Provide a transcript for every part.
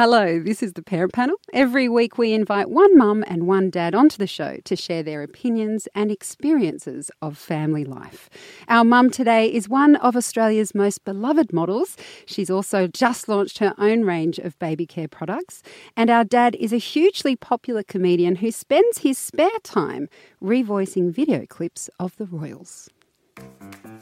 Hello, this is the Parent Panel. Every week we invite one mum and one dad onto the show to share their opinions and experiences of family life. Our mum today is one of Australia's most beloved models. She's also just launched her own range of baby care products. And our dad is a hugely popular comedian who spends his spare time revoicing video clips of the royals.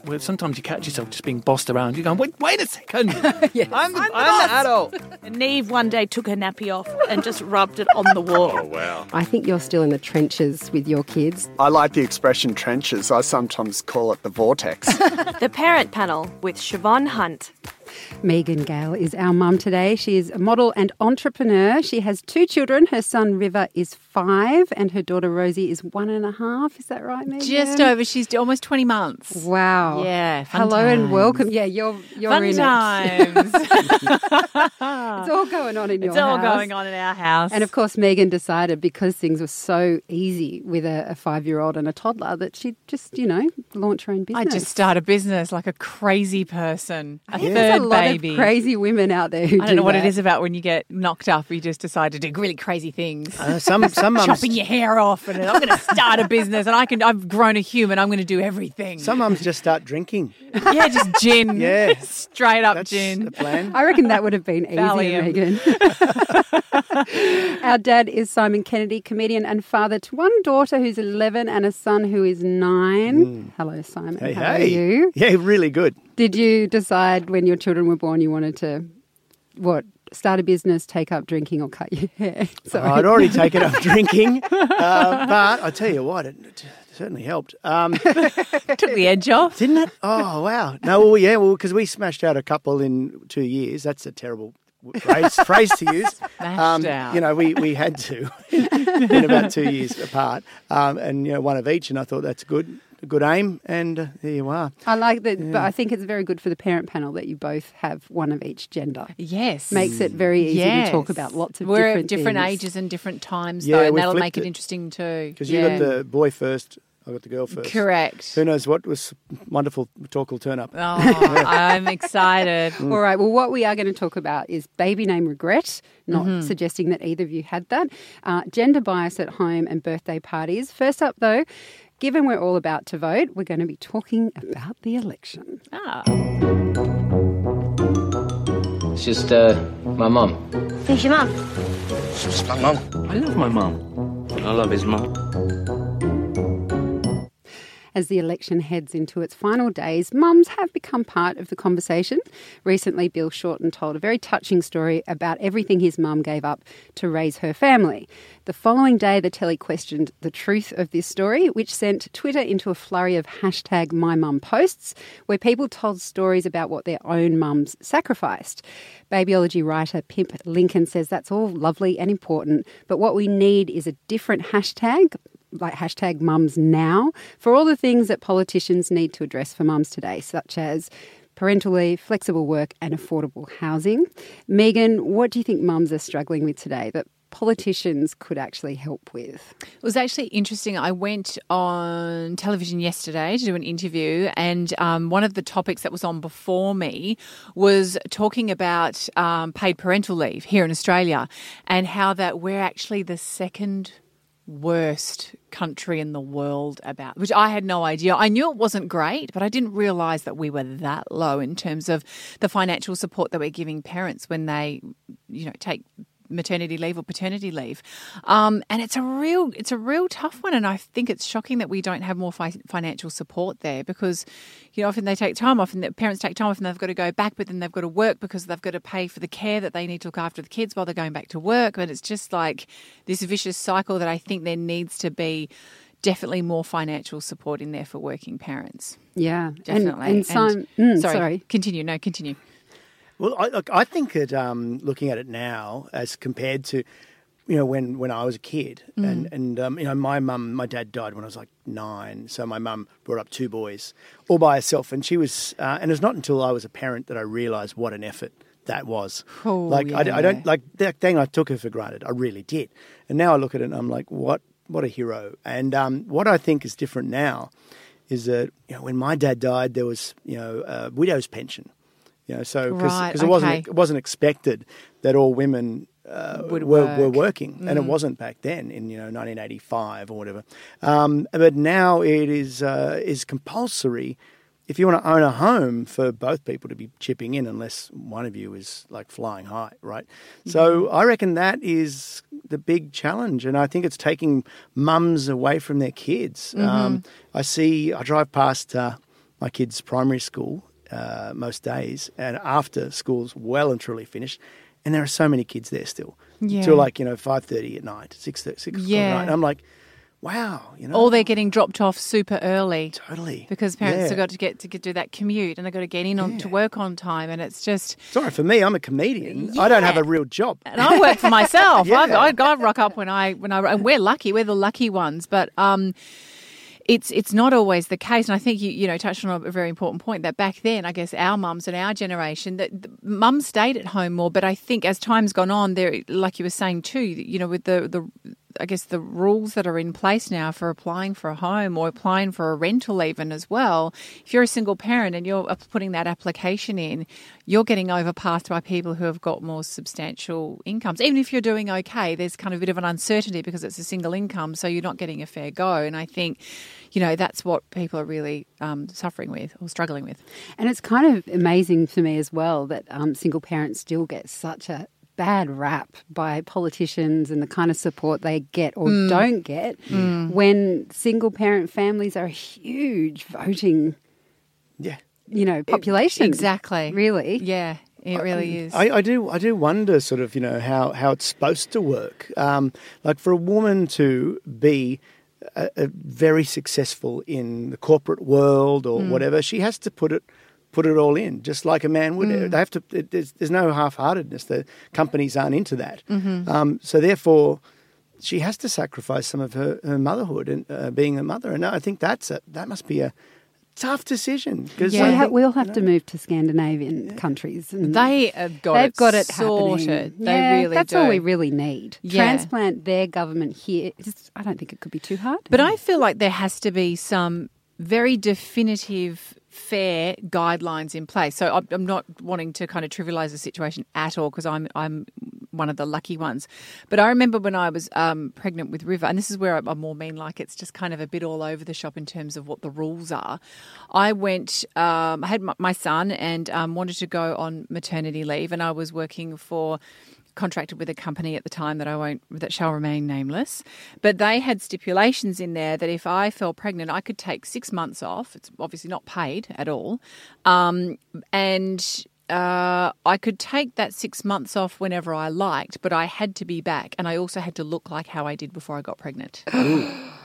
Well, sometimes you catch yourself just being bossed around. You're going, wait, wait a second. Yes. I'm, the, I'm the adult. And Neve one day took her nappy off and just rubbed it on the oh, wall. Oh, wow. I think you're still in the trenches with your kids. I like the expression trenches. I sometimes call it the vortex. The Parent Panel with Shevonne Hunt. Megan Gale is our mum today. She is a model and entrepreneur. She has two children. Her son River is five, and her daughter Rosie is one and a half. Is that right, Megan? Just over. She's almost 20 months. Wow. Yeah, Hello and welcome. Yeah, you're you're Fun in times. it. It's all going on in your house. it's all house. going on in our house. And of course, Megan decided because things were so easy with a, a five-year-old and a toddler that she'd just, you know, launch her own business. I just start a business like a crazy person. A There's third a lot baby. of crazy women out there who I don't know what that. it is about when you get knocked up. You just decide to do really crazy things. Uh, some some mums, Chopping your hair off, and I'm going to start a business, and I can. I've grown a human. I'm going to do everything. some mums just start drinking. yeah, just gin. Yeah. straight up That's gin. the plan. I reckon that would have been easier, Megan. Our dad is Simon Kennedy, comedian and father to one daughter who's 11 and a son who is nine. Hello, Simon. Mm. Hey, How hey. are you? Yeah, really good. Did you decide when your children were born you wanted to, what, start a business, take up drinking, or cut your hair? Sorry. I'd already taken up drinking, uh, but I tell you what, it, it certainly helped. Um, Took the edge off. didn't it? Oh wow! No, well, yeah, well, because we smashed out a couple in two years. That's a terrible phrase, phrase to use. Smashed out. You know, we, we had to in about two years apart, um, and you know, one of each. And I thought that's good, a good aim. And uh, there you are. I like that, but I think it's very good for the parent panel that you both have one of each gender. Yes. Makes it very easy to talk about lots of We're different at different things. ages and different times, Yeah, though, and that'll make it, it. interesting too. Because you got the boy first, I got the girl first. correct. Who knows what was wonderful talk will turn up. Oh, I'm excited. All right. Well, what we are going to talk about is baby name regret, not Mm-hmm. suggesting that either of you had that, uh, gender bias at home, and birthday parties. First up, though, given we're all about to vote, we're going to be talking about the election. Ah. It's just uh, my mum. Who's your mum? It's my mum. I love my mum. I love his mum. As the election heads into its final days, mums have become part of the conversation. Recently, Bill Shorten told a very touching story about everything his mum gave up to raise her family. The following day, the telly questioned the truth of this story, which sent Twitter into a flurry of hashtag MyMum posts, where people told stories about what their own mums sacrificed. Babyology writer Pip Lincoln says that's all lovely and important, but what we need is a different hashtag like hashtag mums now for all the things that politicians need to address for mums today, such as parental leave, flexible work, and affordable housing. Megan, what do you think mums are struggling with today that politicians could actually help with? It was actually interesting. I went on television yesterday to do an interview, and um, one of the topics that was on before me was talking about um, paid parental leave here in Australia and how that we're actually the second worst country in the world about which I had no idea. I knew it wasn't great, but I didn't realize that we were that low in terms of the financial support that we're giving parents when they you know take maternity leave or paternity leave. Um, and it's a real it's a real tough one. And i think it's shocking that we don't have more fi- financial support there because you know often they take time off and the parents take time off and they've got to go back but then they've got to work because they've got to pay for the care that they need to look after the kids while they're going back to work. And it's just like this vicious cycle that i think there needs to be definitely more financial support in there for working parents. Yeah, definitely. And, and Simon, mm, sorry, sorry. continue. No continue Well, I, look, I think that um, looking at it now, as compared to, you know, when, when I was a kid, and and um, you know, my mum, my dad died when I was like nine, so my mum brought up two boys all by herself, and she was, uh, and it was not until I was a parent that I realised what an effort that was. Oh, like I, I don't like that thing. I took her for granted. I really did, and now I look at it and I'm like, what what a hero. And um, what I think is different now is that you know when my dad died, there was you know a widow's pension You know, so because Right, it wasn't it wasn't expected that all women uh, Would were, work. Mm. were working, and it wasn't back then in you know 1985 or whatever. Um, but now it is uh, is compulsory if you want to own a home for both people to be chipping in, unless one of you is like flying high, right? Mm-hmm. So I reckon that is the big challenge, and I think it's taking mums away from their kids. Mm-hmm. Um, I see, I drive past uh, my kids' primary school uh, most days, and after school's well and truly finished, and there are so many kids there still, Yeah. till like you know five thirty at night, six six o'clock at Yeah. night. And I'm like, wow, you know, Or they're getting dropped off super early. totally Because parents Yeah. have got to get to do that commute and they've got to get in on to work on time, and it's just. Sorry for me, I'm a comedian. I don't have a real job. And I work for myself. Yeah. I, I, I rock up when I when I and we're lucky. We're the lucky ones, but um, it's it's not always the case. And I think you you know touched on a very important point that back then, I guess our mums and our generation that mums stayed at home more. But I think as time's gone on, there like you were saying too, you know, with the the I guess the rules that are in place now for applying for a home or applying for a rental, even as well. If you're a single parent and you're putting that application in, you're getting overpassed by people who have got more substantial incomes. Even if you're doing okay, there's kind of a bit of an uncertainty because it's a single income, so you're not getting a fair go. And I think, you know, that's what people are really um, suffering with or struggling with. And it's kind of amazing for me as well that um, single parents still get such a bad rap by politicians and the kind of support they get or Mm. don't get when single parent families are a huge voting, Yeah. you know, population. Exactly. Really. Yeah, it really is. I, I do. I do wonder, sort of, you know, how, how it's supposed to work. Um, like for a woman to be a, a very successful in the corporate world or whatever, she has to put it put it all in, just like a man would. They have to. It, there's, there's no half-heartedness. The companies aren't into that. Um, so therefore. She has to sacrifice some of her, her motherhood and uh, being a mother, and I think that's a, that must be a tough decision because We, ha- we all have to move to Scandinavian countries. And they have got they've it got it sorted. happening. They yeah, really that's do. all we really need. Yeah. Transplant their government here. Just, I don't think it could be too hard. But I feel like there has to be some very definitive, fair guidelines in place. So I'm- not wanting to kind of trivialise the situation at all because I'm I'm one of the lucky ones. But I remember when I was um, pregnant with River, and this is where I'm more mean like it's just kind of a bit all over the shop in terms of what the rules are. I went, um, I had my son and um, wanted to go on maternity leave, and I was working for contracted with a company at the time that I won't that shall remain nameless. But they had stipulations in there that if I fell pregnant, I could take six months off. It's obviously not paid at all, um, and. Uh, I could take that six months off whenever I liked, but I had to be back, and I also had to look like how I did before I got pregnant.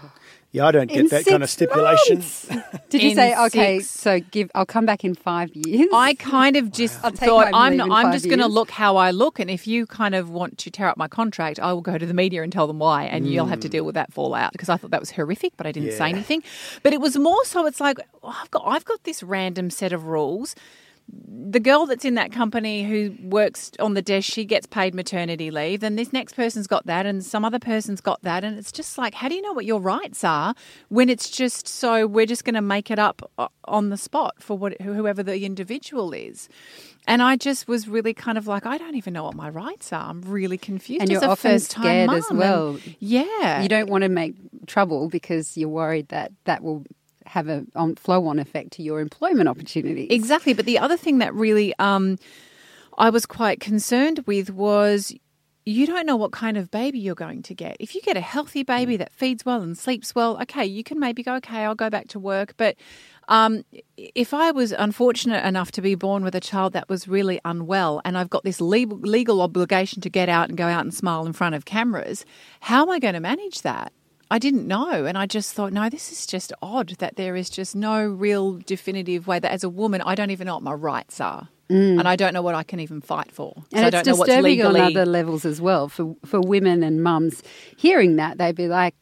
yeah, I don't get In that kind of stipulation. Did you In say okay? six- So give. I'll come back in five years. I kind of just I'll take thought my I'm leave not, in I'm five just going to years. look how I look, and if you kind of want to tear up my contract, I will go to the media and tell them why, and you'll have to mm. deal with that fallout because I thought that was horrific, but I didn't say anything. But it was more so it's like oh, I've got I've got this random set of rules. The girl that's in that company who works on the desk, she gets paid maternity leave. Then this next person's got that, and some other person's got that. And it's just like, how do you know what your rights are when it's just so we're just going to make it up uh, on the spot for what whoever the individual is? And I just was really kind of like, I don't even know what my rights are. I'm really confused. And you're a often scared as well. And yeah, you don't want to make trouble because you're worried that that will have a on, flow-on effect to your employment opportunities. Exactly. But the other thing that really um, I was quite concerned with was you don't know what kind of baby you're going to get. If you get a healthy baby that feeds well and sleeps well, okay, you can maybe go, okay, I'll go back to work. But um, if I was unfortunate enough to be born with a child that was really unwell and I've got this legal, legal obligation to get out and go out and smile in front of cameras, how am I going to manage that? I didn't know. And I just thought, no, this is just odd that there is just no real definitive way that as a woman, I don't even know what my rights are. Mm. And I don't know what I can even fight for. So And I it's don't know what's legally. on other levels as well for for women and mums hearing that they'd be like,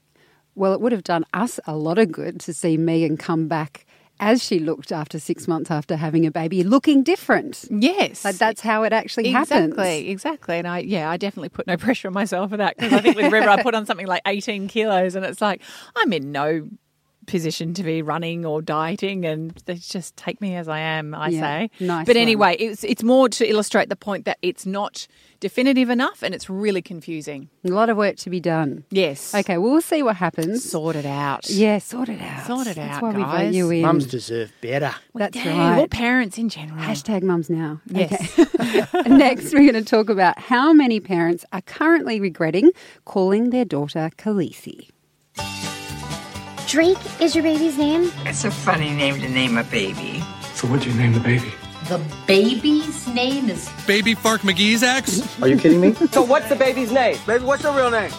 "Well, it would have done us a lot of good to see Megan come back as she looked after six months after having a baby, looking different." yes. Like that's how it actually exactly, happens. exactly. And I, yeah, I definitely put no pressure on myself for that because I think with River, I put on something like 18 kilos and it's like, I'm in no position to be running or dieting, and they just take me as I am. I Yeah, say, nice But one. anyway, it's it's more to illustrate the point that it's not definitive enough, and it's really confusing. A lot of work to be done. Yes. Okay, well, we'll see what happens. Sort it out. yeah, sort it out. Sort it That's out, why we vote guys. you in. Mums deserve better. That's Yeah, right. Well, parents in general. Hashtag mums now. Yes. Okay. Next, we're going to talk about how many parents are currently regretting calling their daughter Khaleesi. Drake is your baby's name? It's a funny name to name a baby. So what'd you name the baby? The baby's name is Baby Fark McGee's ex? Are you kidding me? So what's the baby's name? Baby, what's your real name?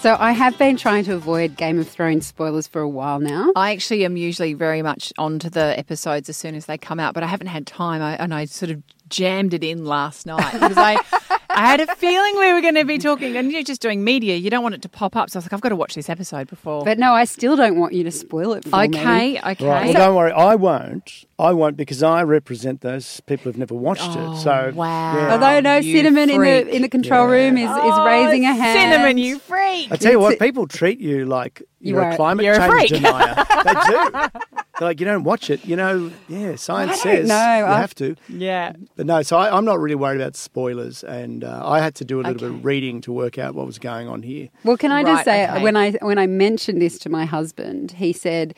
So I have been trying to avoid Game of Thrones spoilers for a while now. I actually am usually very much onto the episodes as soon as they come out, but I haven't had time. I, and I sort of jammed it in last night because I, I had a feeling we were going to be talking, and you're just doing media. You don't want it to pop up, so I was like, I've got to watch this episode before. But no, I still don't want you to spoil it for me. okay, okay. Right. Well, don't worry. I won't. I won't because I represent those people who've never watched it. So Oh, wow. yeah. Although no, You Cinnamon in the in the control room is, is oh, raising a hand. Oh, Cinnamon, you freak. I tell you what, people treat you like You you're a climate you're a change freak. denier. they do. They're like, you don't watch it. You know, yeah, science I don't says know. you I- have to. Yeah. But no, so I, I'm not really worried about spoilers, and uh, I had to do a little bit of reading to work out what was going on here. Well, can I Right, just say okay. when I when I mentioned this to my husband, he said,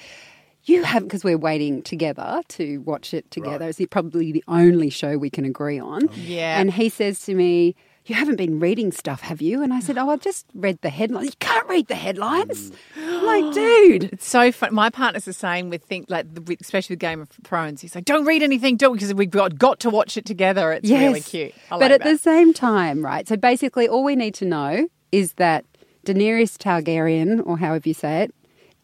"You haven't," because we're waiting together to watch it together. It's probably the only show we can agree on. Yeah. And he says to me. You haven't been reading stuff, have you? And I said, Oh, I've just read the headlines. You can't read the headlines. I'm like, dude. It's so fun. My partner's the same with think like the- especially with Game of Thrones. He's like, "Don't read anything, don't," because we've got, got to watch it together. It's really cute. I but like at that. the same time, right? So basically, all we need to know is that Daenerys Targaryen, or however you say it,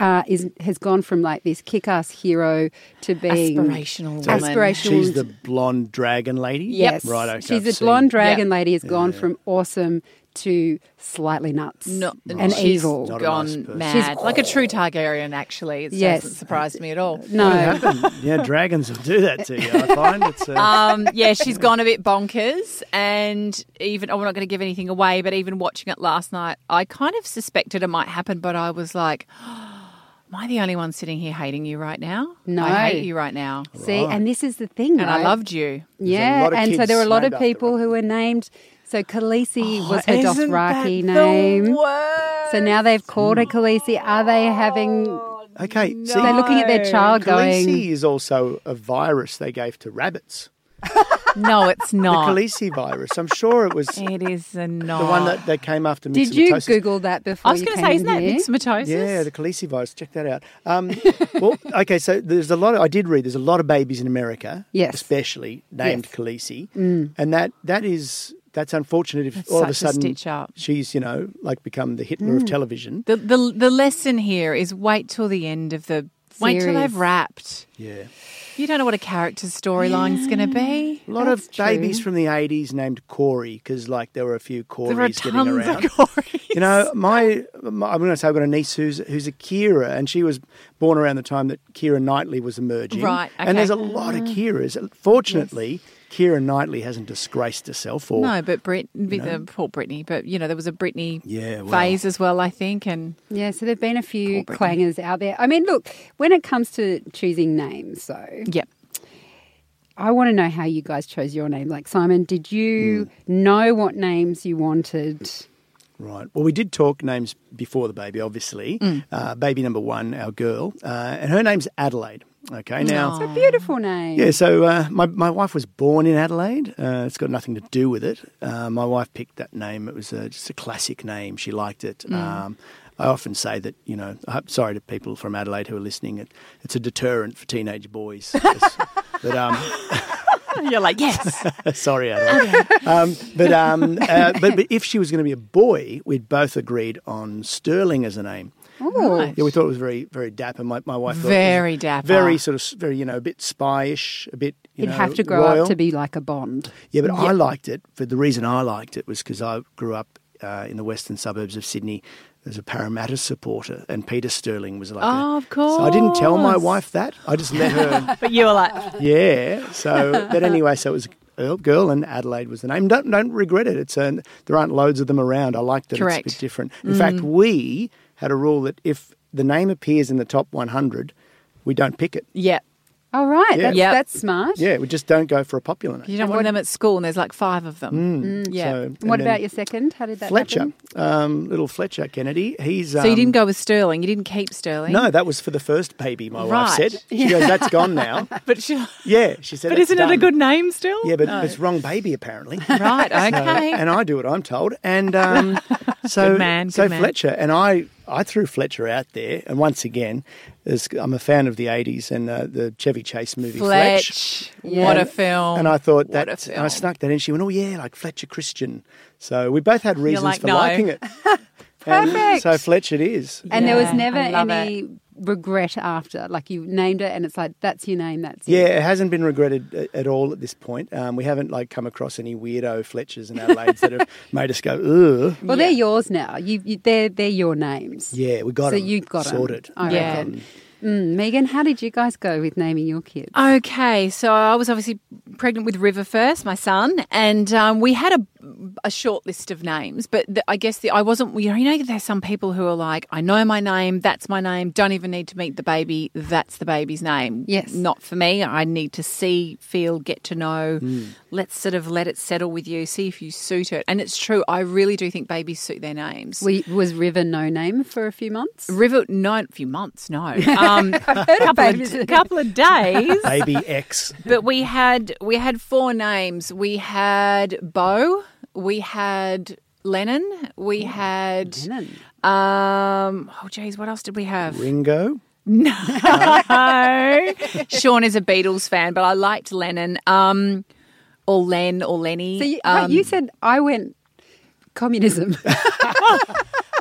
uh, is has gone from like this kick-ass hero to being aspirational woman. aspirational. She's the blonde dragon lady. yes, Right. Okay. She's the seen- blonde dragon Yep. lady. Has gone from awesome to slightly nuts No, and she's evil. Not gone nice person. mad, like a true Targaryen. Actually, it Yes. doesn't surprise me at all. No, yeah, dragons will do that to you. I find it's. Uh, Um, yeah, she's gone a bit bonkers, and even oh, we're not going to give anything away, but even watching it last night, I kind of suspected it might happen, but I was like, "Am I the only one sitting here hating you right now? No. I hate you right now, see, and this is the thing, and I loved you." Yeah, and so there were a lot of people who were named. So Khaleesi was her Oh, Isn't Dothraki that the name. worst? So now they've called her Khaleesi. Are they having? okay. See, They're looking at their child going. Khaleesi is also a virus they gave to rabbits. no, it's not The not. Khaleesi virus. I'm sure it was the It is not the one that, that came after Did you. Google that before? I was going to say, in isn't that here? myxomatosis? Yeah, the Khaleesi virus. Check that out. Um, well, okay, so there's a lot. Of, I did read. There's a lot of babies in America, Yes. especially named Yes. Khaleesi, and that that is that's unfortunate. If That's all of a such a sudden stitch up. she's you know like become the Hitler of mm. television. The, the the lesson here is wait till the end of the wait till they've wrapped. Yeah, You don't know what a character's storyline's going to be. a lot That's of babies from the '80s named Corey because like there were a few Corys There are getting around. of Corys. You know, my, my I'm going to say I've got a niece who's who's a Kira, and she was born around the time that Keira Knightley was emerging. Right, okay. And there's a lot of ah. Kiras. Fortunately, Keira Knightley hasn't disgraced herself or No, but Brit, uh, poor Britney. But you know, there was a Britney Yeah, well. phase as well, I think. And Yeah, so there've been a few clangers out there. I mean, look, when it comes to choosing names, so yeah, I want to know how you guys chose your name. Like Simon, did you know what names you wanted? Right. Well, we did talk names before the baby, obviously. Mm. Uh, baby number one, our girl, uh, and her name's Adelaide. Okay, now. It's a beautiful name. Yeah, so uh, my, my wife was born in Adelaide. Uh, it's got nothing to do with it. Uh, my wife picked that name. It was uh, just a classic name. She liked it. Um, I often say that, you know, I'm sorry to people from Adelaide who are listening, it, it's a deterrent for teenage boys. but, um, you're like yes. sorry, Adelaide. um, but, um, uh, but, but if she was going to be a boy, we'd both agreed on Sterling as a name. Oh, Yeah, we thought it was very, very dapper. My, my wife thought Very it was dapper. very sort of, very you know, a bit spyish, a bit. You You'd know, have to grow royal. up to be like a Bond. Yeah, but I liked it. For the reason I liked it was because I grew up uh, in the western suburbs of Sydney as a Parramatta supporter, and Peter Sterling was like. Oh, a, of course. So I didn't tell my wife that. I just let her. But you were like, yeah. So, but anyway, so it was Earl Girl, and Adelaide was the name. Don't don't regret it. It's uh, there aren't loads of them around. I like that Correct. it's a bit different. In fact, we had a rule that if the name appears in the top 100, we don't pick it. Yeah. Oh, right. Yeah. That's, Yep. that's smart. Yeah, we just don't go for a popular name. You don't want them at school, and there's like five of them. Yeah. So, And what about your second? How did that Fletcher? happen? Um, little Fletcher Kennedy. He's so you um, didn't go with Sterling. You didn't keep Sterling. No, that was for the first baby. My wife said. She goes, "That's gone now." but she, Yeah, she said. but isn't it a good name still? Yeah, but No. it's wrong baby apparently. right. So- Okay. and I do what I'm told. And um, so, Good man, so man. Fletcher and I, I threw Fletcher out there. And once again, there's, I'm a fan of the '80s and uh, the Chevy Chase movie Fletch. What a And- film. And I thought What that, a and I snuck that in. She went, "Oh yeah, like Fletcher Christian." So we both had reasons like, for "No." liking it. And Perfect. So Fletcher it is. And there was never I love any regret after. Like you named it, and it's like that's your name. That's Yeah, it. it hasn't been regretted a- at all at this point. Um, we haven't like come across any weirdo Fletchers and Adelaides that have made us go, ugh. Well, they're yours now. You, you they're they're your names. Yeah, we got it. So you got sorted. I Yeah. reckon. Mm, Megan, how did you guys go with naming your kids? Okay, so I was obviously pregnant with River first, my son, and um, we had a, a short list of names. But the, I guess the, I wasn't. You know, you know, there's some people who are like, I know my name, that's my name. Don't even need to meet the baby. That's the baby's name. Yes. not for me. I need to see, feel, get to know. Let's sort of let it settle with you, see if you suit it. And it's true. I really do think babies suit their names. We, was River no name for a few months? River, no, a few months, no, um, couple babies. of, couple of days. Baby X. But we had we had four names. We had Bo. We had Lennon. We had Lennon. um. Oh, geez, what else did we have? Ringo. No. Sean is a Beatles fan, but I liked Lennon. Um, or Len or Lenny. So you, um, wait, you said I went communism.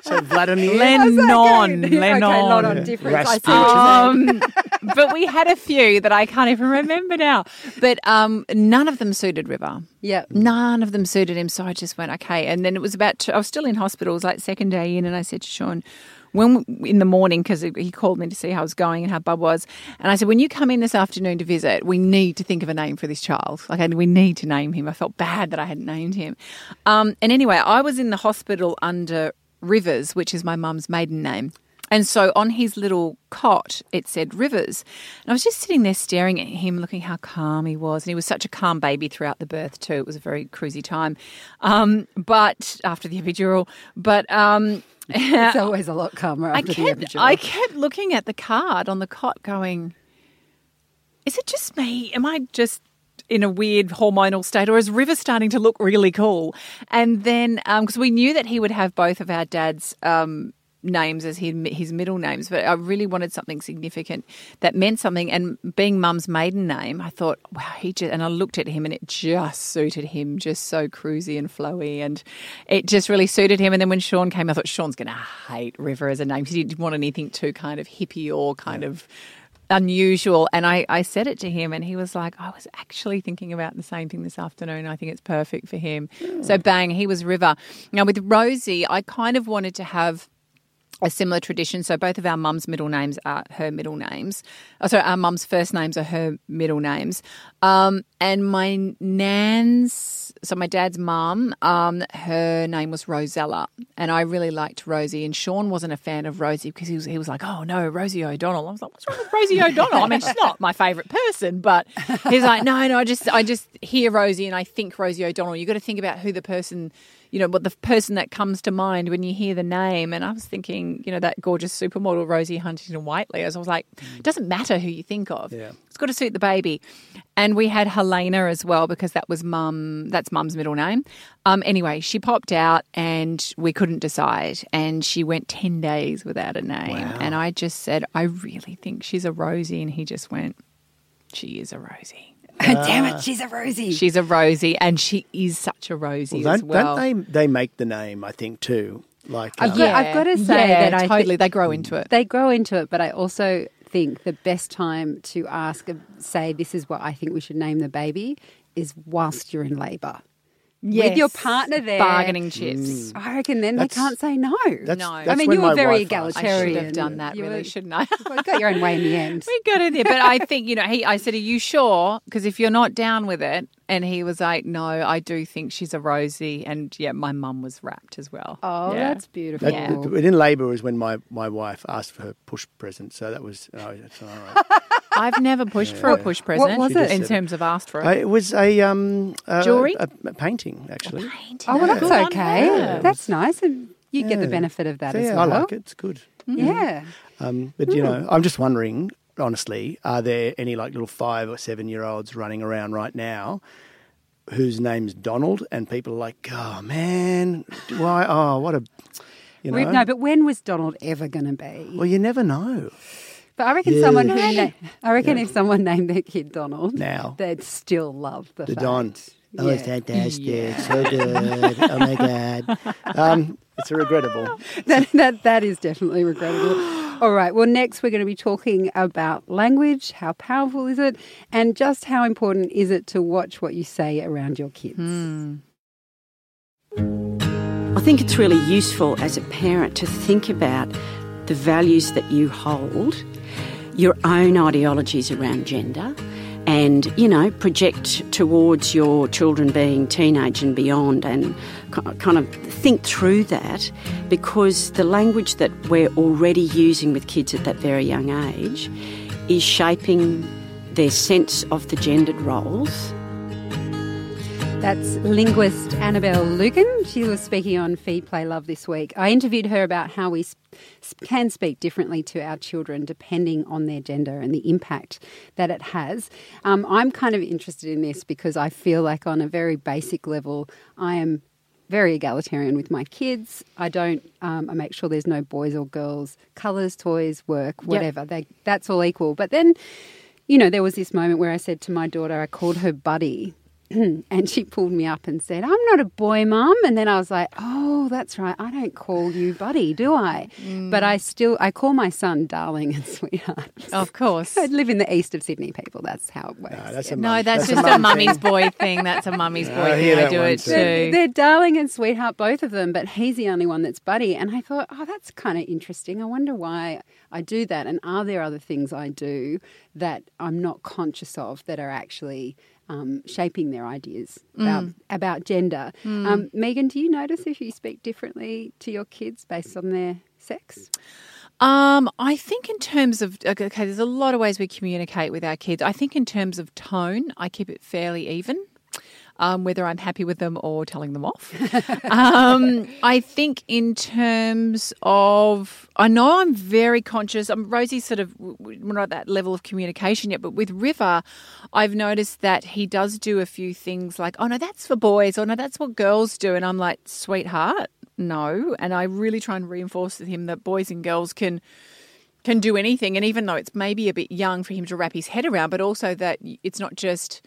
So Vladimir. Lenin. Okay, Lennon. lot on different. I Rasputin. what you mean. Um, but we had a few that I can't even remember now. But um, none of them suited River. Yeah. None of them suited him. So I just went, okay. And then it was about, I was still in hospital. It was like second day in. And I said to Sean, when in the morning, because he called me to see how I was going and how Bub was. And I said, when you come in this afternoon to visit, we need to think of a name for this child. Like, we need to name him. I felt bad that I hadn't named him. Um, and anyway, I was in the hospital under Rivers, which is my mum's maiden name. And so on his little cot, it said Rivers. And I was just sitting there staring at him, looking how calm he was. And he was such a calm baby throughout the birth, too. It was a very cruisy time. Um, but after the epidural, but. Um, It's always a lot calmer I kept. I kept looking at the card on the cot going, is it just me? Am I just in a weird hormonal state or is River starting to look really cool? And then, because we knew that he would have both of our dad's um, names as his, his middle names, but I really wanted something significant that meant something. And being mum's maiden name, I thought, wow, he just, and I looked at him and it just suited him, just so cruisy and flowy. And it just really suited him. And then when Sean came, I thought, Sean's going to hate River as a name because he didn't want anything too kind of hippie or kind of unusual. And I, I said it to him, and he was like, I was actually thinking about the same thing this afternoon. I think it's perfect for him. So, hmm. bang, he was River. Now, with Rosie, I kind of wanted to have a similar tradition. So both of our mum's middle names are her middle names. Oh, sorry, our mum's first names are her middle names. Um, and my nan's, so my dad's mum, um, her name was Rosella, and I really liked Rosie. And Sean wasn't a fan of Rosie because he was he was like, oh no, Rosie O'Donnell. I was like, what's wrong with Rosie O'Donnell? I mean, she's not my favourite person, but he's like, no, no, I just I just hear Rosie and I think Rosie O'Donnell. You've got to think about who the person you know, what the person that comes to mind when you hear the name. And I was thinking, you know, that gorgeous supermodel Rosie Huntington Whiteley. As I was like, it doesn't matter who you think of. Yeah. It's got to suit the baby. And we had Helena as well because that was mum. That's mum's middle name. Um, anyway, she popped out and we couldn't decide. And she went ten days without a name. And I just said, I really think she's a Rosie. And he just went, she is a Rosie. Damn it, she's a Rosie. She's a Rosie, and she is such a Rosie Well, as don't, well. don't they? They make the name, I think, too. Like, I've um, got, I've got to say yeah, that I totally thi- they grow into it. they grow into it, but I also think the best time to ask, say, this is what I think we should name the baby, is whilst you're in labour. With your partner there. Bargaining mm. chips. I reckon then they can't say no. That's, No. I mean, you were very wife asked. I should have done that, You really, were- shouldn't I? Well, you got your own way in the end. We got in there, but I think you know. He, I said, "Are you sure?" Because if you're not down with it, and he was like, "No, I do think she's a Rosie," and yeah, my mum was wrapped as well. Oh, Yeah. that's beautiful. That, Yeah. but in labour was when my, my wife asked for her push present, so that was oh, that's all right. I've never pushed for a push present. What was She just in said it. terms of asked for it? Uh, it was a um a, Jewellery? a, a painting actually. Painting. Oh, well, that's Good okay. her. That's nice. And you get the benefit of that So, as yeah, well. I like it. It's good. Yeah. Um, but you know, I'm just wondering, honestly, are there any like little five or seven year olds running around right now whose name's Donald, and people are like, oh man, why? Oh, what a, you know. no, but when was Donald ever going to be? well, you never know. But I reckon Yeah. someone who na- I reckon if someone named their kid Donald Now. they'd still love the, The fact. Don. Oh, Yeah. it's fantastic. So good. Oh my God. Um, it's regrettable. that, that that is definitely regrettable. All right. Well, next we're going to be talking about language. How powerful is it, and just how important is it to watch what you say around your kids? I think it's really useful as a parent to think about the values that you hold, your own ideologies around gender, and, you know, project towards your children being teenage and beyond and kind of think through that because the language that we're already using with kids at that very young age is shaping their sense of the gendered roles That's linguist Annabelle Lukin. She was speaking on Feed Play Love this week. I interviewed her about how we can speak differently to our children depending on their gender and the impact that it has. Um, I'm kind of interested in this because I feel like, on a very basic level, I am very egalitarian with my kids. I don't. Um, I make sure there's no boys or girls, colours, toys, work, whatever. They, that's all equal. But then, you know, there was this moment where I said to my daughter, I called her Buddy, and she pulled me up and said, "I'm not a boy, mum." And then I was like, "Oh, that's right. I don't call you Buddy, do I?" But I still I call my son darling and sweetheart. Of course. I live in the east of Sydney, people. That's how it works. No, that's a No, mum- that's, just a mum mummy's boy thing. That's a mummy's boy I thing. I do it too. too. They're, they're darling and sweetheart, both of them, but he's the only one that's buddy. And I thought, oh, that's kind of interesting. I wonder why I do that. And are there other things I do that I'm not conscious of that are actually um, shaping their ideas about, about gender? Um, Megan, do you notice if you speak differently to your kids based on their sex? Um, I think in terms of okay, there's a lot of ways we communicate with our kids. I think in terms of tone, I keep it fairly even. Um, whether I'm happy with them or telling them off. um, I think in terms of, I know I'm very conscious. Um, Rosie's sort of we're not at that level of communication yet, but with River, I've noticed that he does do a few things like, oh no, that's for boys, or no, that's what girls do, and I'm like, sweetheart, no. And I really try and reinforce with him that boys and girls can can do anything. And even though it's maybe a bit young for him to wrap his head around, but also that it's not just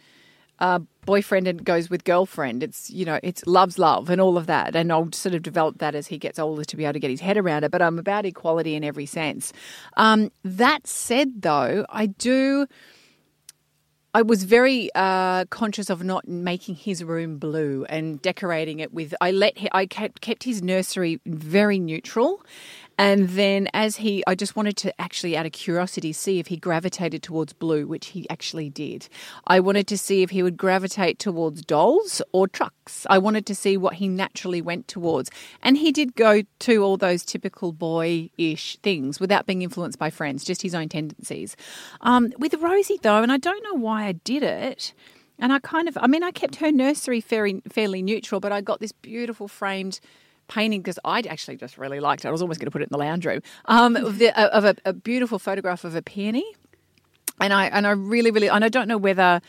uh, boyfriend and goes with girlfriend. It's you know it's love's love and all of that. And I'll sort of develop that as he gets older to be able to get his head around it. But I'm about equality in every sense. Um, that said, though, I do. I was very uh, conscious of not making his room blue and decorating it with. I let he, I kept, kept his nursery very neutral, and then as he, I just wanted to actually, out of curiosity, see if he gravitated towards blue, which he actually did. I wanted to see if he would gravitate towards dolls or trucks. I wanted to see what he naturally went towards, and he did go to all those typical boy-ish things without being influenced by friends, just his own tendencies. Um, with Rosie though, and I don't know why I did it. And I kind of, I mean, I kept her nursery fairly, fairly neutral, but I got this beautiful framed painting because I'd actually just really liked it. I was almost going to put it in the lounge room um, of, the, of a, a beautiful photograph of a peony. And I and I really, really, and I don't know whether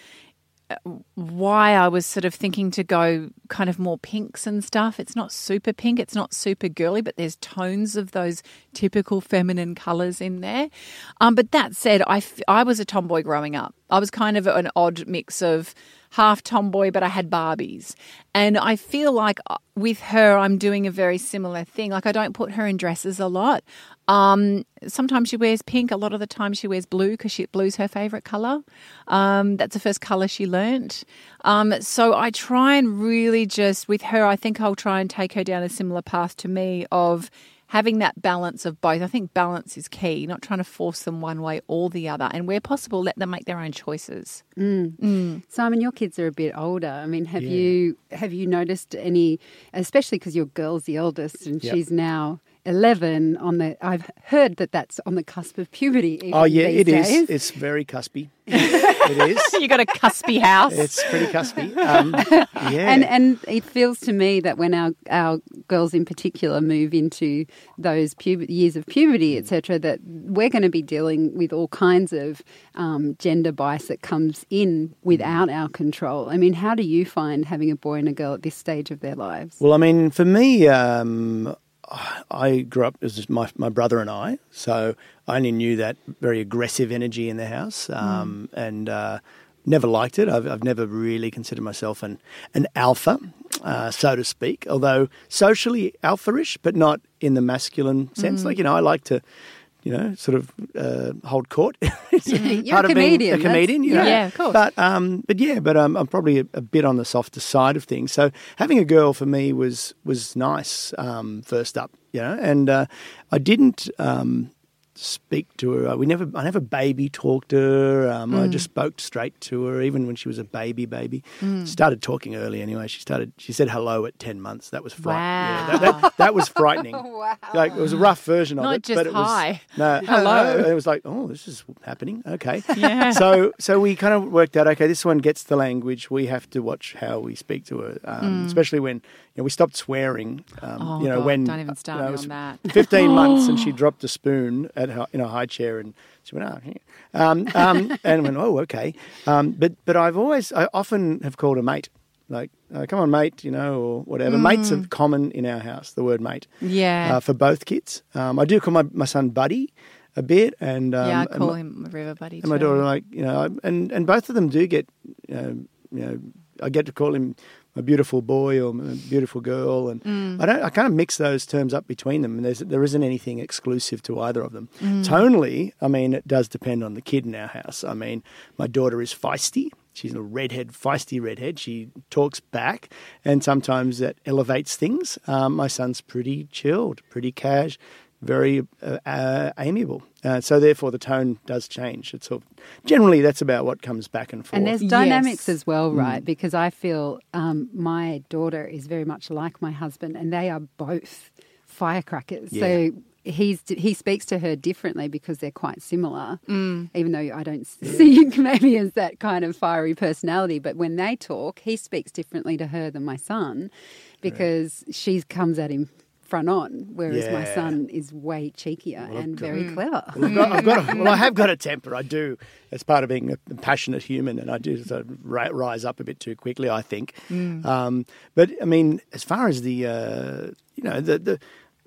uh, why I was sort of thinking to go kind of more pinks and stuff. It's not super pink, it's not super girly, but there's tones of those typical feminine colours in there. Um, but that said, I, f- I was a tomboy growing up. I was kind of an odd mix of half tomboy, but I had Barbies. And I feel like uh, with her, I'm doing a very similar thing. Like I don't put her in dresses a lot. Um, sometimes she wears pink. A lot of the time she wears blue because blue's her favorite color. Um, that's the first color she learnt. Um, so I try and really just with her. I think I'll try and take her down a similar path to me of having that balance of both. I think balance is key. Not trying to force them one way or the other, and where possible, let them make their own choices. Mm. Simon, your kids are a bit older. I mean, have you have you noticed any, especially because your girl's the eldest and Yep. she's now. 11 on the I've heard that that's on the cusp of puberty even Oh yeah, these it is. days. It's very cuspy. it is. you got a cuspy house. It's pretty cuspy. Um, yeah. And and it feels to me that when our our girls in particular move into those pub- years of puberty, etc., that we're going to be dealing with all kinds of um, gender bias that comes in without our control. I mean, how do you find having a boy and a girl at this stage of their lives? Well, I mean, for me, um, I grew up as my my brother and I, so I only knew that very aggressive energy in the house, um, and uh, never liked it. I've, I've never really considered myself an an alpha, uh, so to speak. Although socially alpha-ish, but not in the masculine sense. Like you know, I like to. You know, sort of uh, hold court. You're Part a comedian. A comedian, you know. Yeah, of course. But um, but yeah, but um, I'm probably a, a bit on the softer side of things. So having a girl for me was was nice. Um, first up, you know, and uh, I didn't um, speak to her. We never, I never baby talked her. Um, I just spoke straight to her, even when she was a baby. Baby started talking early anyway. She started. She said hello at ten months. That was frightening. Wow. Yeah, that, that, that was frightening. Wow. Like it was a rough version of Not it, just but it was hi. no Hello. It was like, oh, this is happening. Okay. Yeah. So so we kind of worked out. Okay, this one gets the language. We have to watch how we speak to her, um, especially when know we stopped swearing. Um, Oh, you know God, when don't even start you know, me was on that. Fifteen months, and she dropped a spoon at her, in a high chair, and she went, oh. Um, um, and went, oh, okay. Um, but but I've always, I often have called her mate. Like, uh, come on, mate, you know, or whatever. Mates Mm. are common in our house. The word mate yeah. uh, for both kids. Um, I do call my, my son Buddy a bit, and um, yeah, I and call my, him River Buddy. and my too. daughter like you know, I- and and both of them do get you know, you know, I get to call him a beautiful boy or a beautiful girl, and Mm. I don't. I kind of mix those terms up between them, and there's there isn't anything exclusive to either of them. Mm. Tonally, I mean, it does depend on the kid in our house. I mean, my daughter is feisty. She's a redhead, feisty redhead. She talks back, and sometimes that elevates things. Um, my son's pretty chilled, pretty cash, very uh, uh, amiable. Uh, so therefore, the tone does change. It's sort of, generally that's about what comes back and forth. And there's dynamics Yes. as well, right? Because I feel um, my daughter is very much like my husband, and they are both firecrackers. So he's he speaks to her differently because they're quite similar. Even though I don't see you maybe as that kind of fiery personality, but when they talk, he speaks differently to her than my son because she comes at him front on, whereas my son is way cheekier and very clever. Well, I've got, I've got a, well, I have got a temper. I do. As part of being a passionate human, and I do sort of ri- rise up a bit too quickly. I think. Um, but I mean, as far as the uh, you know the the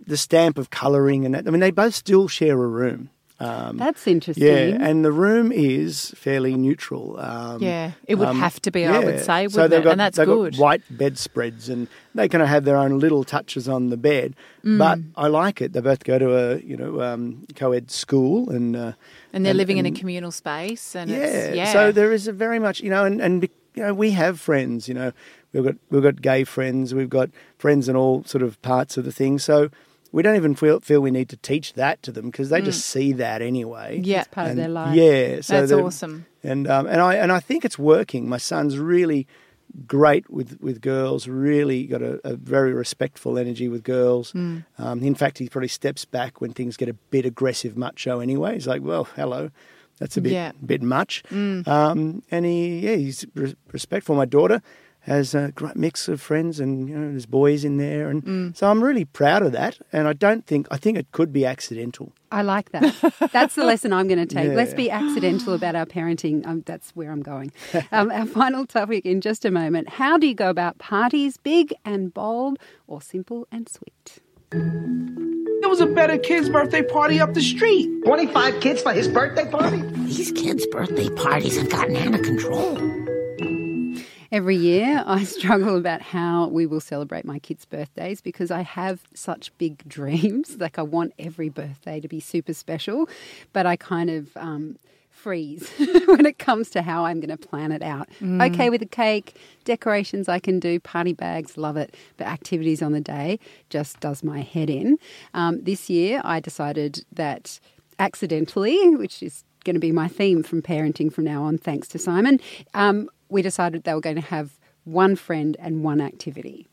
the stamp of colouring and that, I mean, they both still share a room. Um, That's interesting. yeah, and the room is fairly neutral. Um, Yeah, it would have to be, I would say, so they've it? got, And that's they've good. Got white bedspreads, and they kind of have their own little touches on the bed. Mm. But I like it. They both go to a you know um, co-ed school, and uh, and they're living in a communal space, and yeah. it's, yeah. So there is a very much, you know, and, and you know, we have friends, you know, we've got we've got gay friends, we've got friends in all sort of parts of the thing. So we don't even feel feel we need to teach that to them because they just see that anyway. Mm. Yeah. It's part of their life. Yeah. So That's awesome. And um, and I and I think it's working. My son's really great with, with girls. Really got a, a very respectful energy with girls. Mm. Um, in fact, he probably steps back when things get a bit aggressive, macho. Anyway, he's like, "Well, hello, that's a bit Yeah. bit much." Mm. Um, and he yeah, he's re- respectful. My daughter has a great mix of friends, and you know, there's boys in there, and Mm. so I'm really proud of that. And I don't think I think it could be accidental. I like that. That's the lesson I'm going to take. Yeah. Let's be accidental about our parenting. Um, that's where I'm going. Um, our final topic in just a moment. How do you go about parties, big and bold, or simple and sweet? There was a better kid's birthday party up the street. 25 kids for his birthday party? These kids' birthday parties have gotten out of control. Every year, I struggle about how we will celebrate my kids' birthdays because I have such big dreams. Like, I want every birthday to be super special, but I kind of. Um, freeze when it comes to how I'm going to plan it out. Mm. Okay with a cake, decorations I can do, party bags, love it, but activities on the day just does my head in. Um, this year I decided that accidentally, which is going to be my theme from parenting from now on, thanks to Simon, um, we decided they were going to have one friend and one activity.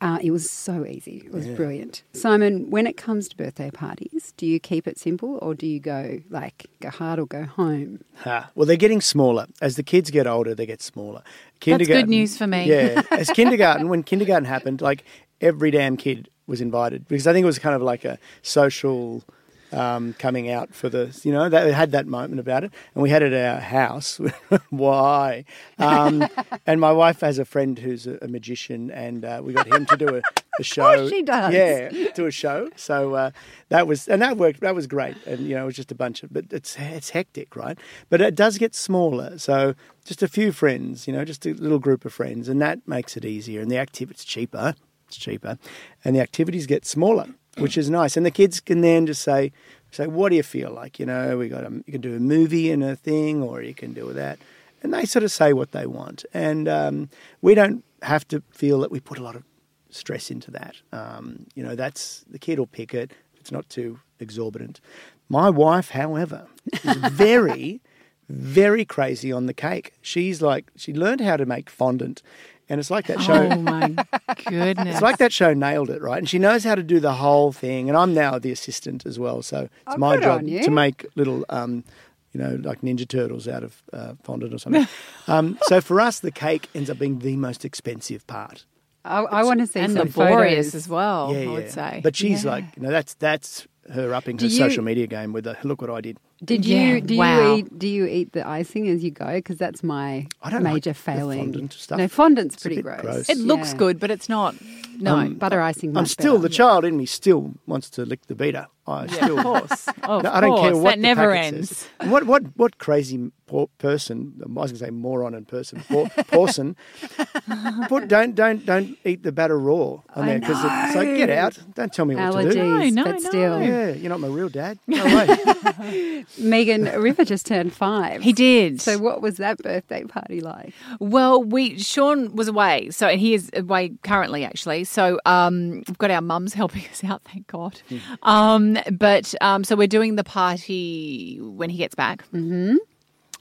Uh, it was so easy. It was Yeah. brilliant. Simon, when it comes to birthday parties, do you keep it simple or do you go like go hard or go home? Ah, well, they're getting smaller. As the kids get older, they get smaller. That's good news for me. Yeah. As kindergarten, when kindergarten happened, like every damn kid was invited because I think it was kind of like a social um, coming out for the, you know, they had that moment about it. And we had it at our house. Why? Um, and my wife has a friend who's a, a magician, and uh, we got him to do a, a show. she does. Yeah, do a show. So uh, that was, and that worked. That was great. And you know, it was just a bunch of, but it's it's hectic, right? But it does get smaller. So just a few friends, you know, just a little group of friends, and that makes it easier. And the activity's cheaper. It's cheaper, and the activities get smaller, which is nice. And the kids can then just say, say, what do you feel like? You know, we got a, you can do a movie and a thing, or you can do that. And they sort of say what they want, and um, we don't have to feel that we put a lot of stress into that. Um, you know, that's the kid will pick it. It's not too exorbitant. My wife, however, is very, very crazy on the cake. She's like, she learned how to make fondant. And it's like that show. Oh my goodness! It's like that show nailed it, right? And she knows how to do the whole thing. And I'm now the assistant as well, so it's Oh, my job to make little, um, you know, like Ninja Turtles out of uh, fondant or something. um, so for us, the cake ends up being the most expensive part. I, I want to see and some laborious photos. as well. yeah, I would say. But she's Yeah. like, you know, that's that's her upping Do her you- social media game with a look what I did. Did Yeah, you do wow. you eat do you eat the icing as you go? Because that's my I don't like major the failing. fondant stuff. No, fondant's It's a pretty bit gross. gross. it looks Yeah. good, but it's not. No, Um, Butter icing. I'm still better. the child in me still wants to lick the beater. I Yeah, still of course. Of No, I don't care course. what that the never ends. says. What what what crazy poor person? I was going to say moron and person. Por, person. Put don't don't don't eat the batter raw on there because it's like get out. Don't tell me what to do. Allergies, No, no, but no. still. Yeah, you're not my real dad. No way. Megan River just turned five. He did. So what was that birthday party like? Well, we Sean was away, so and he is away currently actually. So um, we've got our mums helping us out, thank God. Um, but um, so we're doing the party when he gets back. Mm-hmm.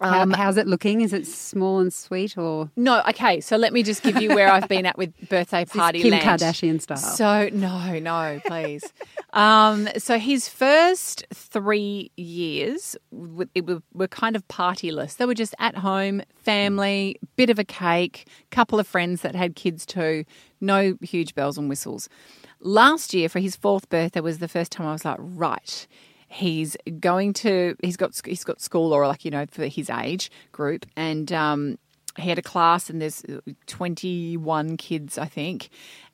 How, Um, how's it looking? Is it small and sweet or No, okay. So let me just give you where I've been at with birthday party Kim land. Kardashian style? So no, no, please. um, so his first three years w- it were kind of partyless. They were just at home, family, bit of a cake, couple of friends that had kids too. No huge bells and whistles. Last year for his fourth birthday was the first time I was like, right. He's going to. He's got. He's got school, or like you know, for his age group, and um, he had a class and there's 21 kids i think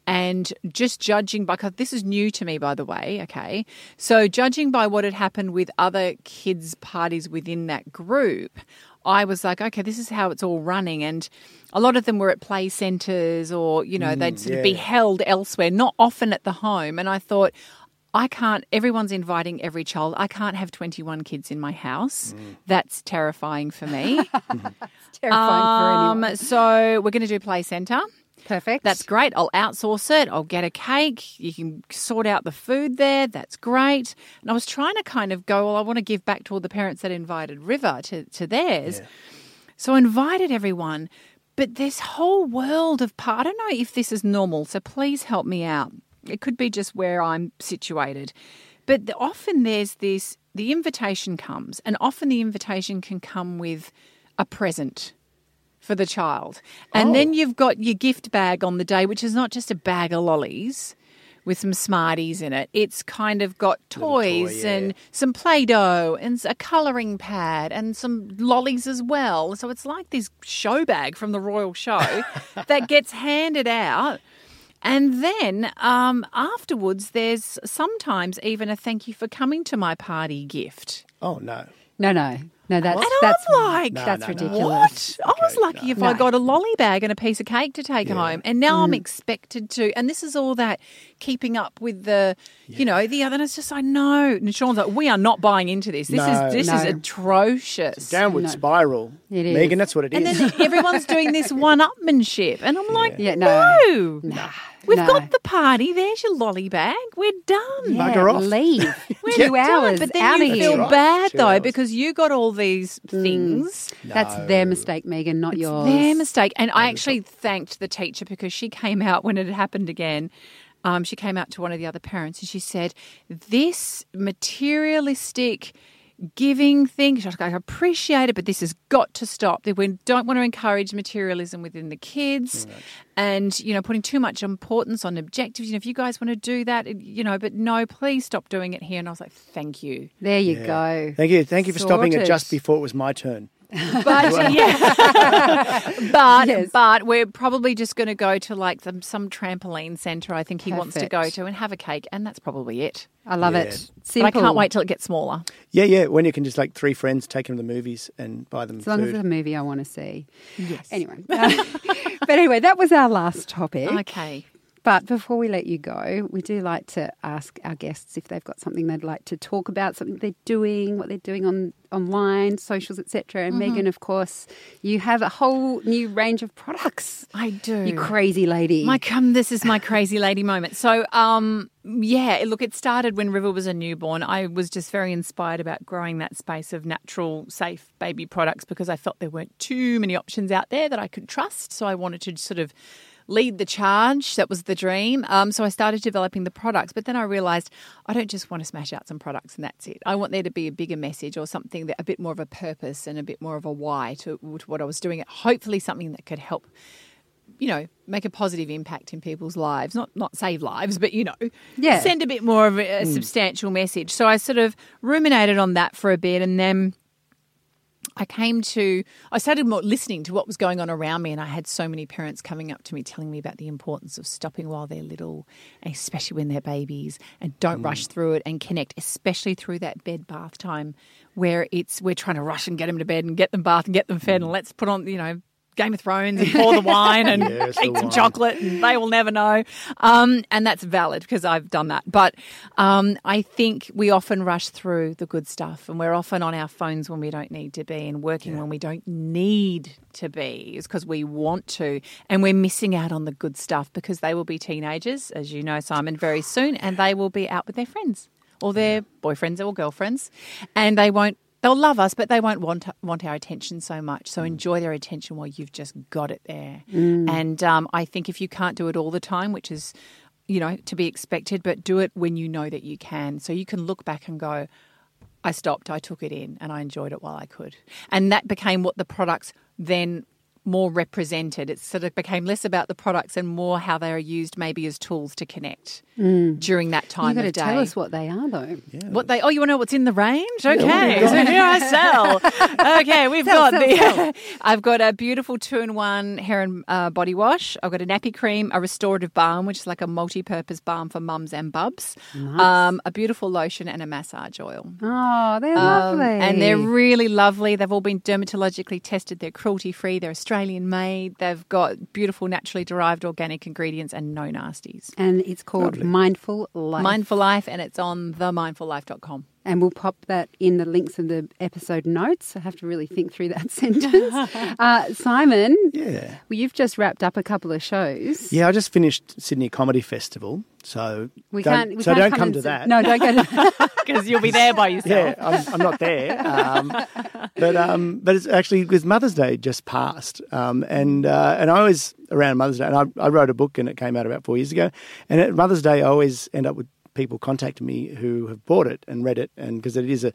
and just judging by 'cause this is new to me by the way okay so judging by what had happened with other kids parties within that group i was like okay this is how it's all running and a lot of them were at play centres or you know they'd sort of be held elsewhere not often at the home and i thought I can't, everyone's inviting every child. I can't have 21 kids in my house. That's terrifying for me. Terrifying for anyone. Um, so we're going to do play centre. Perfect. That's great. I'll outsource it. I'll get a cake. You can sort out the food there. That's great. And I was trying to kind of go, well, I want to give back to all the parents that invited River to, to theirs. So I invited everyone. But this whole world of, pa- I don't know if this is normal. So please help me out. It could be just where I'm situated. But the, often there's this, the invitation comes, and often the invitation can come with a present for the child. And Oh. then you've got your gift bag on the day, which is not just a bag of lollies with some Smarties in it. It's kind of got toys yeah. and some Play Doh and a colouring pad and some lollies as well. So it's like this show bag from the Royal Show that gets handed out. And then um, afterwards, there's sometimes even a thank you for coming to my party gift. Oh no. no, no, No, that's And that's I'm like, No, that's no, no. ridiculous. What? I was lucky if I got a lolly bag and a piece of cake to take home, and now I'm mm. expected to. And this is all that keeping up with the, you know, the other. And it's just I know. And Sean's like, we are not buying into this. This No. is this No. is atrocious. Downward spiral. It is. Megan, that's what it is. and then everyone's doing this one-upmanship, and I'm like, Yeah, no. no, Nah, we've no. got the party. There's your lolly bag. We're done. Yeah, Bugger off. Leave. We're Two done. hours but then out you of feel here. Bad Two though hours. because you got all these things. That's their mistake, Megan, not yours. Their mistake. And I actually thanked the teacher because she came out when it had happened again. Um, she came out to one of the other parents and she said, This materialistic giving thing, she's like, I appreciate it, but this has got to stop. We don't want to encourage materialism within the kids and, you know, putting too much importance on objectives. You know, if you guys want to do that, you know, but no, please stop doing it here. And I was like, Thank you. There you go. Thank you. Thank you for stopping it just before it was my turn. But yeah, but Yes. but we're probably just going to go to like some, some trampoline centre. I think he wants to go to and have a cake, and that's probably it. I love Yeah. it. But Simple. I can't wait till it gets smaller. Yeah, yeah. When you can just like three friends take them to the movies and buy them As long as it's a movie I want to see. Yes. Anyway. uh, but anyway, that was our last topic. Okay. But before we let you go, we do like to ask our guests if they've got something they'd like to talk about, something they're doing, what they're doing on online, socials, etc. And Megan, of course, you have a whole new range of products. I do. You crazy lady. My come, this is my crazy lady moment. So, um, yeah, look, it started when River was a newborn. I was just very inspired about growing that space of natural, safe baby products because I felt there weren't too many options out there that I could trust. So I wanted to sort of lead the charge. That was the dream. Um, so I started developing the products, but then I realized I don't just want to smash out some products and that's it. I want there to be a bigger message or something that a bit more of a purpose and a bit more of a why to, to what I was doing. Hopefully, something that could help you know, make a positive impact in people's lives. Not not save lives, but you know, Yeah. send a bit more of a, a substantial message. So I sort of ruminated on that for a bit, and then I came to I started more listening to what was going on around me, and I had so many parents coming up to me telling me about the importance of stopping while they're little, especially when they're babies, and don't mm. rush through it and connect, especially through that bed bath time where it's we're trying to rush and get them to bed and get them bath and get them fed, and mm. let's put on you know. Game of Thrones and pour the wine and Yes, eat some wine. chocolate and they will never know. Um, and that's valid because I've done that. But um, I think we often rush through the good stuff and we're often on our phones when we don't need to be and working when we don't need to be is because we want to. And we're missing out on the good stuff because they will be teenagers, as you know, Simon, very soon, and they will be out with their friends or their boyfriends or girlfriends and they won't They'll love us, but they won't want want our attention so much. So enjoy their attention while you've just got it there. And um, I think if you can't do it all the time, which is, you know, to be expected, but do it when you know that you can. So you can look back and go, I stopped, I took it in, and I enjoyed it while I could. And that became what the products then more represented. It sort of became less about the products and more how they are used maybe as tools to connect during that time You've got to of day. tell us what they are, though. What they? Oh, you want to know what's in the range? Okay, you so here I sell. Okay, we've Sell, got sell, the. sell. I've got a beautiful two-in-one hair and uh, body wash. I've got a nappy cream, a restorative balm, which is like a multi-purpose balm for mums and bubs. Um, a beautiful lotion and a massage oil. Oh, they're Um, lovely. and they're really lovely. They've all been dermatologically tested. They're cruelty free. They're Australian made. They've got beautiful, naturally derived organic ingredients and no nasties. and it's called Mindful Life. Mindful Life, and it's on themindfullife.com. And we'll pop that in the links of the episode notes. I have to really think through that sentence. uh, Simon, Yeah. well, you've just wrapped up a couple of shows. Yeah, I just finished Sydney Comedy Festival, so We don't, can't. We so can't don't come, and to that. No, don't go to Because you'll be there by yourself. Yeah, I'm, I'm not there. Um, but um, but it's actually because Mother's Day just passed, um, and uh, and I was around Mother's Day, and I, I wrote a book and it came out about four years ago, and at Mother's Day I always end up with people contacting me who have bought it and read it, and because it is a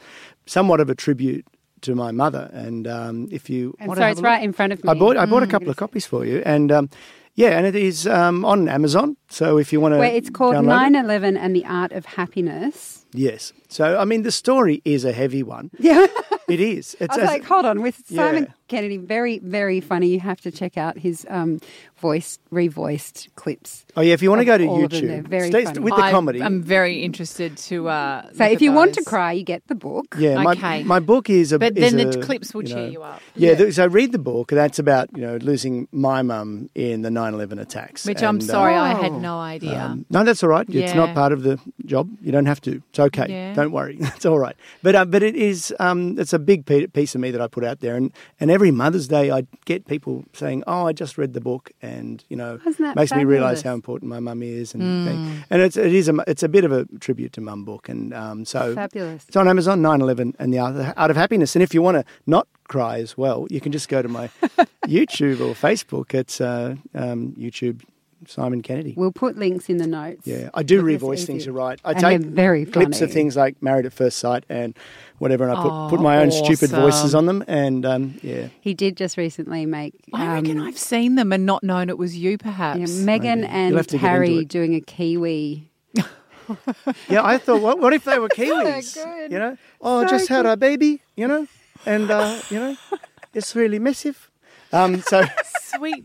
somewhat of a tribute to my mother, and um, if you And so it's look- right in front of me. I bought I bought a couple of copies for you, and um, yeah, and it is um, on Amazon. So if you want to, it's called download it- 9 11 and the Art of Happiness. Yes. So I mean, the story is a heavy one. Yeah. It is. It's I was as- like, hold on, with Simon Yeah. Kennedy, very, very funny. You have to check out his um, voiced, revoiced clips. Oh yeah, if you want to go to all of them. They're YouTube, very stay- funny. with the I- comedy. I'm very interested to. Uh, So if at you want to cry, you get the book. Yeah, my, Okay. my book is a. But is then the a, clips will cheer know- you up. Yeah, th- so read the book. That's about you know losing my mum in the 9/11 attacks. which I'm And, uh, sorry, I had no idea. um, no, that's all right. It's not part of the job. You don't have to. It's okay. Yeah. Don't worry. It's all right. But uh, but it is. Um, it's a big piece of me that I put out there, and and every Mother's Day I get people saying, "Oh, I just read the book," and you know, makes me realise how important my mum is, and Mm. and it's it is a it's a bit of a tribute to mum book, and um, so Fabulous. It's on Amazon, 9/11, and the Art Art of Happiness. And if you want to not cry as well, you can just go to my YouTube or Facebook. It's uh, um, YouTube Simon Kennedy. We'll put links in the notes. Yeah, I do revoice things. You're right. I And take very clips of things like Married at First Sight and whatever, and I put Oh, put my own stupid voices on them. And um, yeah, He did just recently make. I reckon um, I've seen them and not known it was you, perhaps. yeah, Megan You'll have and to get into Harry doing a Kiwi. yeah. I thought, what, what if they were Kiwis? good. You know, oh, So just had a baby. You know, and uh, you know, it's really massive. Um, so Sweet,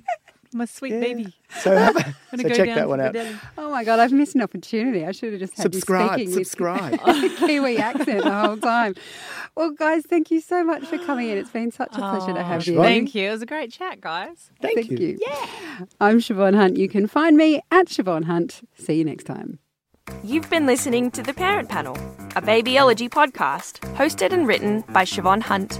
my sweet Yeah. baby. so, have, Gonna so go check down that one out. Oh my god, I've missed an opportunity. I should have just had Subscribe, you speaking subscribe. with Kiwi accent the whole time. Well, guys, thank you so much for coming in. It's been such a pleasure to oh, have you. Thank you. It was a great chat, guys. Thank, you. Yeah. I'm Shevonne Hunt. You can find me at Shevonne Hunt. See you next time. You've been listening to The Parent Panel, a babyology podcast hosted and written by Shevonne Hunt,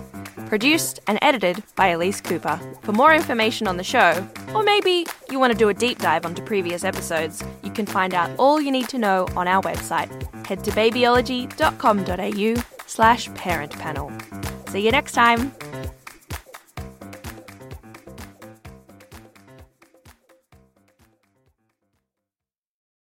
produced and edited by Elise Cooper. For more information on the show, or maybe you want to do a deep dive onto previous episodes, you can find out all you need to know on our website. Head to babyology.com.au slash parent panel. See you next time.